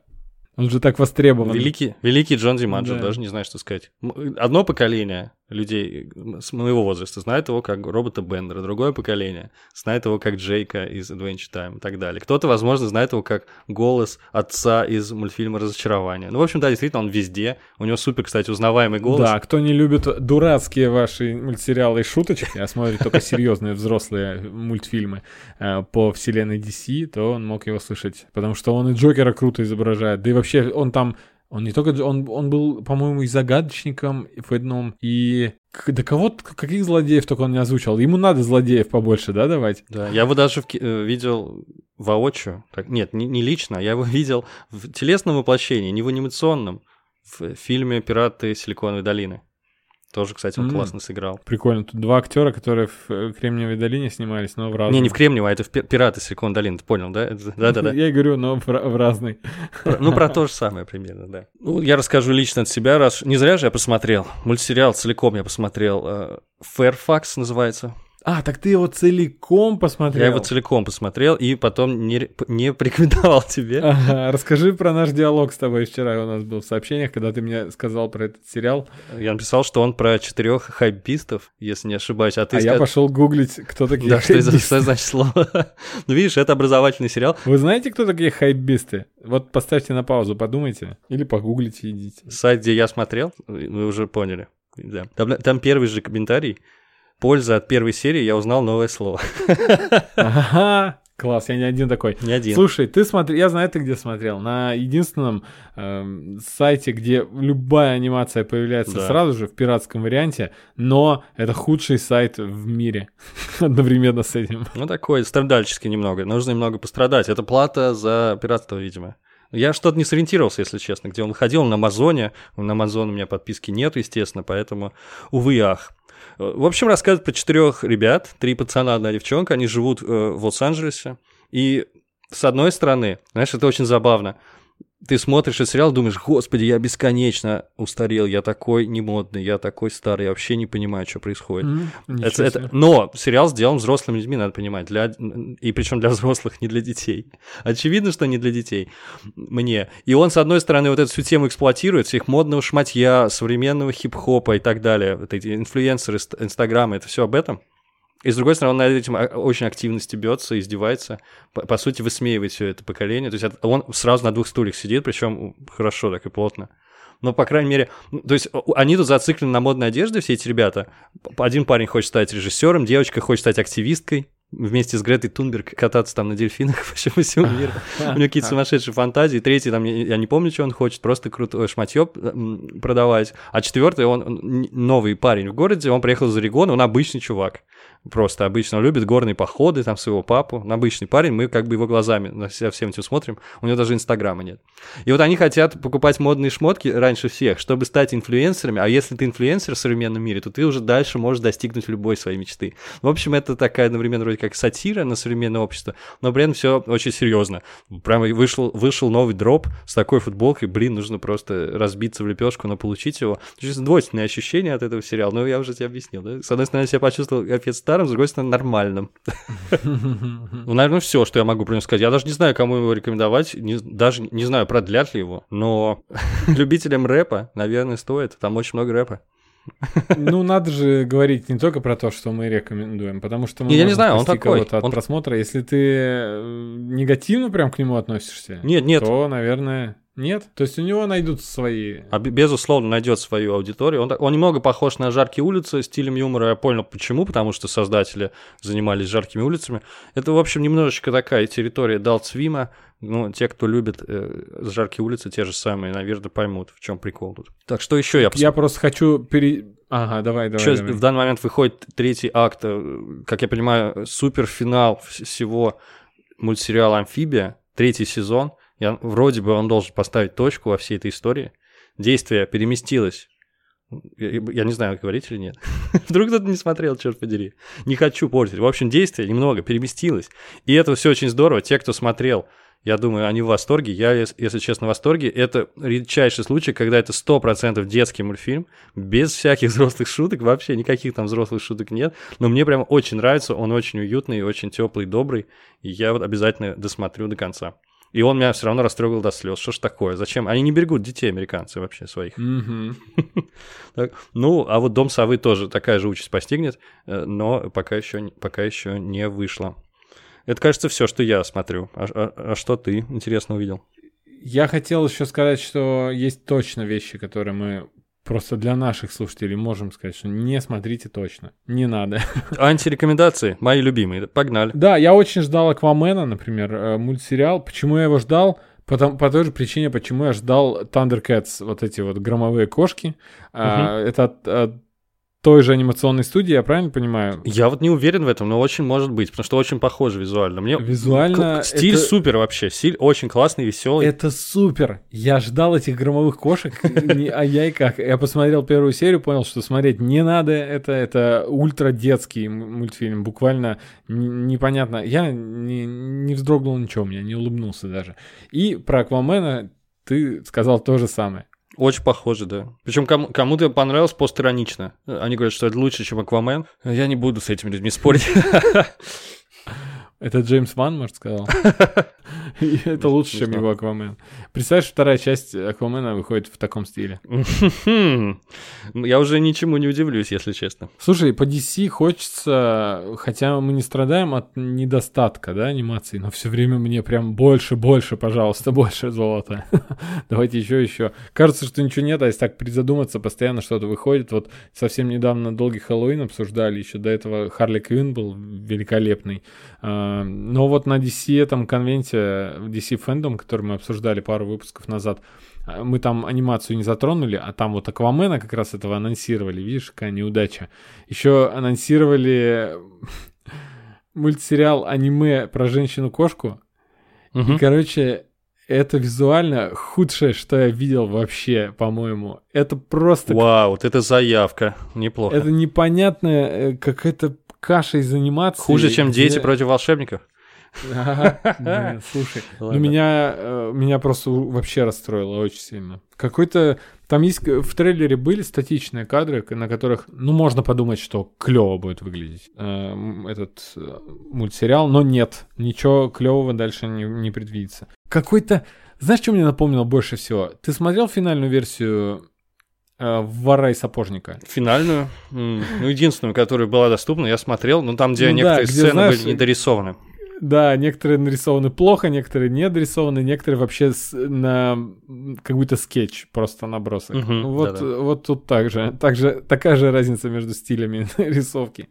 Он же так востребован. Великий, великий Джон Димаджо, Да. даже не знаю, что сказать. Одно поколение людей с моего возраста знает его как робота Бендера, другое поколение знает его как Джейка из Adventure Time и так далее. Кто-то, возможно, знает его как голос отца из мультфильма «Разочарование». Ну, в общем, да, действительно, он везде. У него супер, кстати, узнаваемый голос. Да, кто не любит дурацкие ваши мультсериалы и шуточки, а смотрит только серьезные взрослые мультфильмы э, по вселенной DC, то он мог его слышать. Потому что он и Джокера круто изображает. Да и вообще он там... Он не только... Он, он был, по-моему, и загадочником в одном, и... Да кого каких злодеев только он не озвучил? Ему надо злодеев побольше, да, давать? Да, я его даже в э, видел воочию. Так, нет, не, не лично, я его *laughs* видел в телесном воплощении, не в анимационном, в фильме «Пираты Силиконовой долины». Тоже, кстати, он М. классно сыграл. Прикольно. Тут два актера, которые в э, Кремниевой долине снимались, но в разных. Не, не в Кремниево, а это в Пи- «Пираты Силиконовой долины», ты понял, да? Да-да-да. *laughs* Я говорю, но в, ра- в разный. Про- Ну, про то же самое примерно, да. Ну, я расскажу лично от себя, раз... Не зря же я посмотрел. Мультсериал целиком я посмотрел. э, Fairfax называется. А, так ты его целиком посмотрел? Я его целиком посмотрел и потом не, не порекомендовал *laughs* тебе. Ага, расскажи про наш диалог с тобой вчера у нас был в сообщениях, когда ты мне сказал про этот сериал, Я написал, что он про четырех хайпистов, если не ошибаюсь. А ты а я ска- пошел гуглить, кто такие Да, что, что значит слово? *laughs* Ну, видишь, это образовательный сериал. Вы знаете, кто такие хайписты? Вот поставьте на паузу, подумайте, или погуглите, идите. Сайт, где я смотрел, вы уже поняли. Да. Там, там первый же комментарий. Пользы от первой серии я узнал новое слово. Ага, класс, я не один такой. Не один. Слушай, ты смотри, я знаю, ты где смотрел. На единственном эм, сайте, где любая анимация появляется Да. сразу же в пиратском варианте, но это худший сайт в мире *laughs* одновременно с этим. Ну, такой страдальческий немного. Нужно немного пострадать. Это плата за пиратство, видимо. Я что-то не сориентировался, если честно, где он выходил, на Амазоне. На Амазон у меня подписки нет, естественно, поэтому, увы ах. В общем, рассказывает про четырех ребят, три пацана, одна девчонка, они живут э, в Лос-Анджелесе. И с одной стороны, знаешь, это очень забавно. Ты смотришь этот сериал, думаешь, господи, я бесконечно устарел, я такой немодный, я такой старый, я вообще не понимаю, что происходит. Ничего Это- это- но сериал сделан взрослыми людьми, надо понимать. Для, и причем для взрослых, не для детей. Очевидно, что не для детей. Мне. И он, с одной стороны, вот эту всю тему эксплуатирует, всех модного шматья, современного хип-хопа и так далее. Вот эти инфлюенсеры, инст- инстаграмы, это все об этом. И с другой стороны, он над этим а, очень активно стебется, издевается, по, по сути, высмеивает все это поколение. То есть он сразу на двух стульях сидит, причем хорошо так и плотно. Но, по крайней мере, ну, то есть они тут зациклены на модной одежде, все эти ребята. Один парень хочет стать режиссером, девочка хочет стать активисткой, вместе с Гретой Тунберг кататься там на дельфинах *laughs* по всему миру. У него какие-то сумасшедшие фантазии. Третий, там, я не помню, что он хочет, просто крутое шматье м, продавать. А четвертый, он новый парень в городе, он приехал из Орегона, он обычный чувак. Просто обычно любит горные походы, там своего папу. Он обычный парень, мы как бы его глазами на себя всем этим смотрим. У него даже инстаграма нет. И вот они хотят покупать модные шмотки раньше всех, чтобы стать инфлюенсерами. А если ты инфлюенсер в современном мире, то ты уже дальше можешь достигнуть любой своей мечты. В общем, это такая одновременно вроде как сатира на современное общество, но этом все очень серьезно. Прямо вышел, вышел новый дроп с такой футболкой, блин, нужно просто разбиться в лепешку, но получить его. Двойственные ощущения от этого сериала, но я уже тебе объяснил. Да? С одной стороны, я себя почувствовал капец старым, с другой стороны, нормальным. *laughs* Ну, наверное, все, что я могу про него сказать. Я даже не знаю, кому его рекомендовать, даже не знаю, продлят ли его, но *laughs* любителям рэпа, наверное, стоит. Там очень много рэпа. Ну, надо же говорить не только про то, что мы рекомендуем, потому что мы Не, я не знаю, он такой, от он- просмотра. Если ты э, негативно прям к нему относишься, Нет, нет, то, наверное, нет. То есть у него найдутся свои... А бе- безусловно, найдет свою аудиторию. Он, он немного похож на «Жаркие улицы» стилем юмора. Я понял, почему. Потому что создатели занимались «Жаркими улицами». Это, в общем, немножечко такая территория Далцвима. Ну, те, кто любит э, «Жаркие улицы», те же самые, наверное, поймут, в чем прикол тут. Так, что еще я Я просто хочу пере... Ага, давай, давай. Сейчас давай. в данный момент выходит третий акт, э, как я понимаю, суперфинал вс- всего мультсериала «Амфибия», третий сезон. Я, вроде бы он должен поставить точку во всей этой истории. Действие переместилось. Я, не знаю, говорить или нет. *laughs* Вдруг кто-то не смотрел, черт подери. Не хочу портить. В общем, действие немного переместилось. И это все очень здорово. Те, кто смотрел, я думаю, они в восторге. Я, ес- если честно, в восторге. Это редчайший случай, когда это 100% детский мультфильм, без всяких взрослых шуток, вообще никаких там взрослых шуток нет. Но мне прям очень нравится, он очень уютный, очень теплый, добрый. И я вот обязательно досмотрю до конца. И он меня все равно растрогал до слез. Что ж такое? Зачем? Они не берегут детей, американцы, вообще своих. *laughs* Ну, а вот Дом совы тоже такая же участь постигнет, э, но пока еще, не- пока еще не вышло. Это, кажется, все, что я смотрю. А, а- а что ты интересно увидел? Я хотел еще сказать, что есть точно вещи, которые мы просто для наших слушателей можем сказать, что не смотрите точно. Не надо. *laughs* Антирекомендации, мои любимые. Погнали. Да, я очень ждал Аквамена, например, э, мультсериал. Почему я его ждал? Потом, по той же причине, почему я ждал Thundercats, вот эти вот громовые кошки. А, это от, от той же анимационной студии, я правильно понимаю? Я вот не уверен в этом, но очень может быть, потому что очень похоже визуально. Мне Визуально к- стиль это- супер вообще, стиль очень классный, веселый. Это супер! Я ждал этих громовых кошек, *laughs* а я и как. Я посмотрел первую серию, понял, что смотреть не надо. Это, это ультра детский мультфильм, буквально непонятно. Я не, не вздрогнул ничего, меня не улыбнулся даже. И про Аквамена ты сказал то же самое. Очень похоже, да. Причем кому- кому-то понравилось постиронично. Они говорят, что это лучше, чем Аквамен. Я не буду с этими людьми спорить. *laughs* Это Джеймс Ван, может, сказал? *laughs* Это лучше, чем его Аквамен. Представляешь, вторая часть Аквамена выходит в таком стиле. Я уже ничему не удивлюсь, если честно. Слушай, по DC хочется, хотя мы не страдаем от недостатка, да, анимации, но все время мне прям больше, больше, пожалуйста, *laughs* больше золота. *laughs* Давайте еще, еще. Кажется, что ничего нет, а если так призадуматься, постоянно что-то выходит. Вот совсем недавно долгий Хэллоуин обсуждали, еще до этого Харли Квинн был великолепный. Но вот на DC этом конвенте, DC Fandom, который мы обсуждали пару выпусков назад, а, мы там анимацию не затронули, а там вот Аквамена как раз этого анонсировали. Видишь, какая неудача. Еще анонсировали *laughs* мультсериал аниме про женщину-кошку. Угу. И, короче, это визуально худшее, что я видел вообще, по-моему. Это просто... Вау, вот это заявка. Неплохо. Это непонятная э, какая-то каша из анимации. Хуже, чем где... дети против волшебников? Слушай, ну меня, э, меня просто вообще расстроило очень сильно. Какой-то... Там есть... В трейлере были статичные кадры, на которых, ну, можно подумать, что клево будет выглядеть э, этот э, мультсериал, но нет. Ничего клевого дальше не, не предвидится. Какой-то... Знаешь, что мне напомнило больше всего? Ты смотрел финальную версию вора и сапожника. Финальную? Ну, единственную, которая была доступна, я смотрел, но там, где ну, некоторые да, где, сцены знаешь, были недорисованы. Да, некоторые нарисованы плохо, некоторые не дорисованы, некоторые вообще с, на как будто скетч, просто набросок. Угу, вот, да -да. вот тут также, также такая же разница между стилями *laughs* рисовки.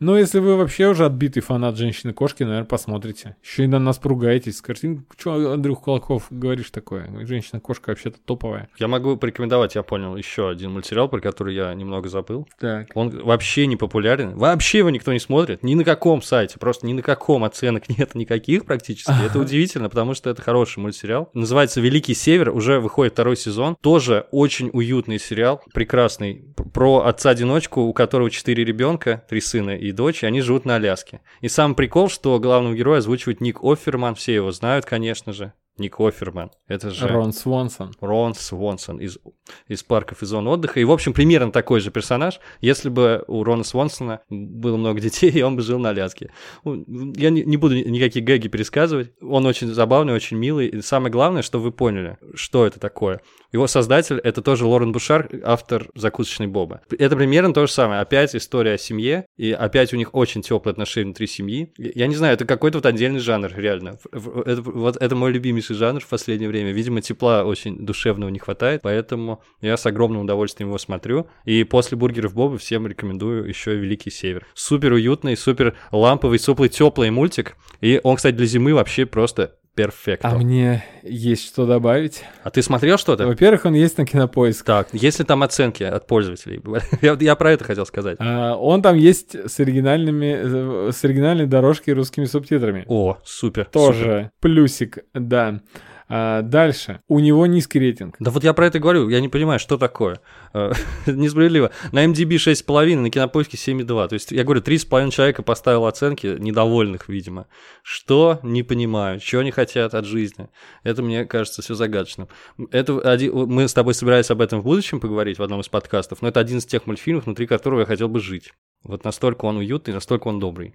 Но если вы вообще уже отбитый фанат женщины-кошки, наверное, посмотрите. Еще и на нас поругаетесь. Скажите, что, Андрюх Кулаков, говоришь такое? Женщина-кошка вообще-то топовая. Я могу порекомендовать, я понял, еще один мультсериал, про который я немного забыл. Так. Он вообще не популярен. Вообще его никто не смотрит. Ни на каком сайте. Просто ни на каком оценок *laughs* нет никаких практически. Это удивительно, потому что это хороший мультсериал. Называется «Великий Север». Уже выходит второй сезон. Тоже очень уютный сериал. Прекрасный. Про отца-одиночку, у которого четыре ребенка, три сына и и дочь, они живут на Аляске. И сам прикол, что главного героя озвучивает Ник Офферман, все его знают, конечно же. Ник Офферман. Это же... Рон Свонсон. Рон Свонсон из, из парков и зон отдыха. И, в общем, примерно такой же персонаж, если бы у Рона Свонсона было много *laughs* детей, и он бы жил на Аляске. Я не, не буду никакие гэги пересказывать. Он очень забавный, очень милый. И самое главное, что вы поняли, что это такое. Его создатель — это тоже Лорен Бушар, автор «Закусочной Боба». Это примерно то же самое. Опять история о семье, и опять у них очень теплые отношения внутри семьи. Я не знаю, это какой-то вот отдельный жанр, реально. Это, вот это мой любимый хороший жанр в последнее время. Видимо, тепла очень душевного не хватает, поэтому я с огромным удовольствием его смотрю. И после бургеров Боба всем рекомендую еще Великий Север. Супер уютный, супер ламповый, суплый, теплый мультик. И он, кстати, для зимы вообще просто перфекто. А мне есть что добавить. А ты смотрел что-то? Во-первых, он есть на Кинопоиск. Так, есть ли там оценки от пользователей? *laughs* я, я про это хотел сказать. А, он там есть с оригинальными, с оригинальной дорожкой и русскими субтитрами. О, супер. Тоже супер. плюсик, да. А, дальше. У него низкий рейтинг. Да вот я про это говорю. Я не понимаю, что такое. А, *laughs* несправедливо. На MDB 6,5, на Кинопоиске 7,2. То есть, я говорю, 3,5 человека поставил оценки, недовольных, видимо. Что? Не понимаю. Чего они хотят от жизни? Это, мне кажется, все загадочным. Это один... Мы с тобой собирались об этом в будущем поговорить в одном из подкастов, но это один из тех мультфильмов, внутри которого я хотел бы жить. Вот настолько он уютный, настолько он добрый.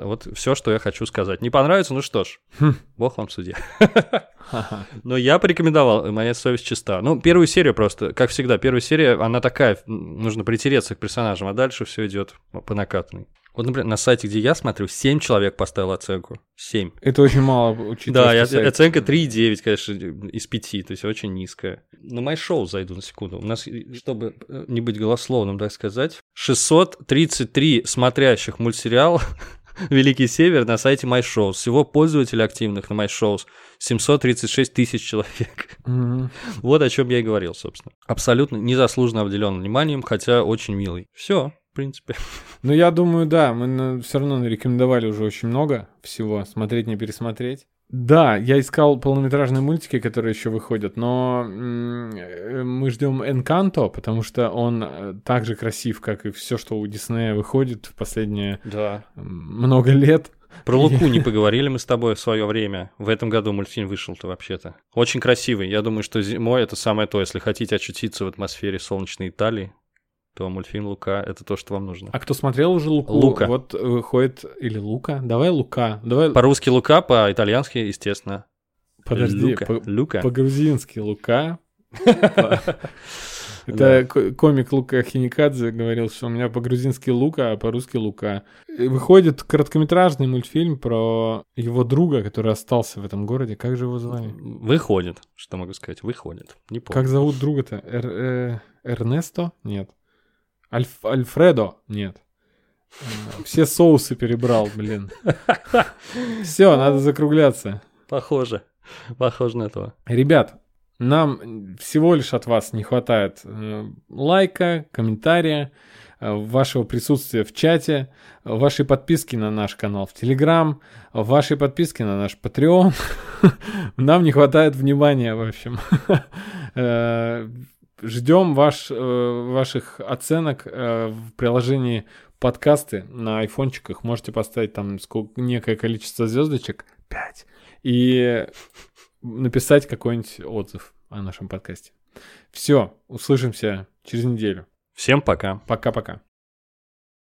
Вот все, что я хочу сказать. Не понравится, ну что ж, хм. бог вам судья. Но я порекомендовал, моя совесть чиста. Ну, первую серию просто, как всегда, первая серия, она такая, нужно притереться к персонажам, а дальше все идет по накатанной. Вот, например, на сайте, где я смотрю, 7 человек поставил оценку. 7. Это очень мало, учитывая, Да, оценка 3,9, конечно, из 5, то есть очень низкая. На мой шоу зайду на секунду. У нас, чтобы э, не быть голословным, так сказать, 633 смотрящих мультсериал *laughs* *laughs* Великий Север на сайте MyShows. Всего пользователей активных на MyShows 736 тысяч человек. Mm-hmm. *laughs* Вот о чем я и говорил, собственно. Абсолютно незаслуженно обделен вниманием, хотя очень милый. Все, в принципе. *laughs* Ну, я думаю, да, мы все равно рекомендовали уже очень много всего. Смотреть, не пересмотреть. Да, я искал полнометражные мультики, которые еще выходят, но мы ждем Энканто, потому что он э, так же красив, как и все, что у Диснея выходит в последние да. много лет. Про Луку не поговорили мы с тобой в свое время. В этом году мультфильм вышел-то вообще-то. Очень красивый. Я думаю, что зимой это самое то, если хотите очутиться в атмосфере солнечной Италии. То мультфильм Лука это то, что вам нужно. А кто смотрел уже Луку? Лука. Вот выходит... Или Лука? Давай Лука. Давай... По-русски Лука, по-итальянски, естественно. Подожди. Люка. по- Люка. По-грузински Лука. *laughs* Это ко- комик Лука Хиникадзе говорил, что у меня по-грузински Лука, а по-русски Лука. Выходит короткометражный мультфильм про его друга, который остался в этом городе. Как же его звали? Выходит. Что могу сказать? Выходит. Не помню. Как зовут друга-то? Эр- э, Эрнесто? Нет. Альф- Альфредо? Нет. Э, Все соусы перебрал, блин. Все, надо закругляться. Похоже. Похоже на то. Ребят, нам всего лишь от вас не хватает э, лайка, комментария, э, вашего присутствия в чате, вашей подписки на наш канал в Телеграм, вашей подписки на наш Patreon. *laughs* Нам не хватает внимания, в общем. *laughs* Ждем ваш, э, ваших оценок э, в приложении подкасты на айфончиках. Можете поставить там сколько, некое количество звездочек, 5, и написать какой-нибудь отзыв о нашем подкасте. Все, услышимся через неделю. Всем пока. Пока-пока.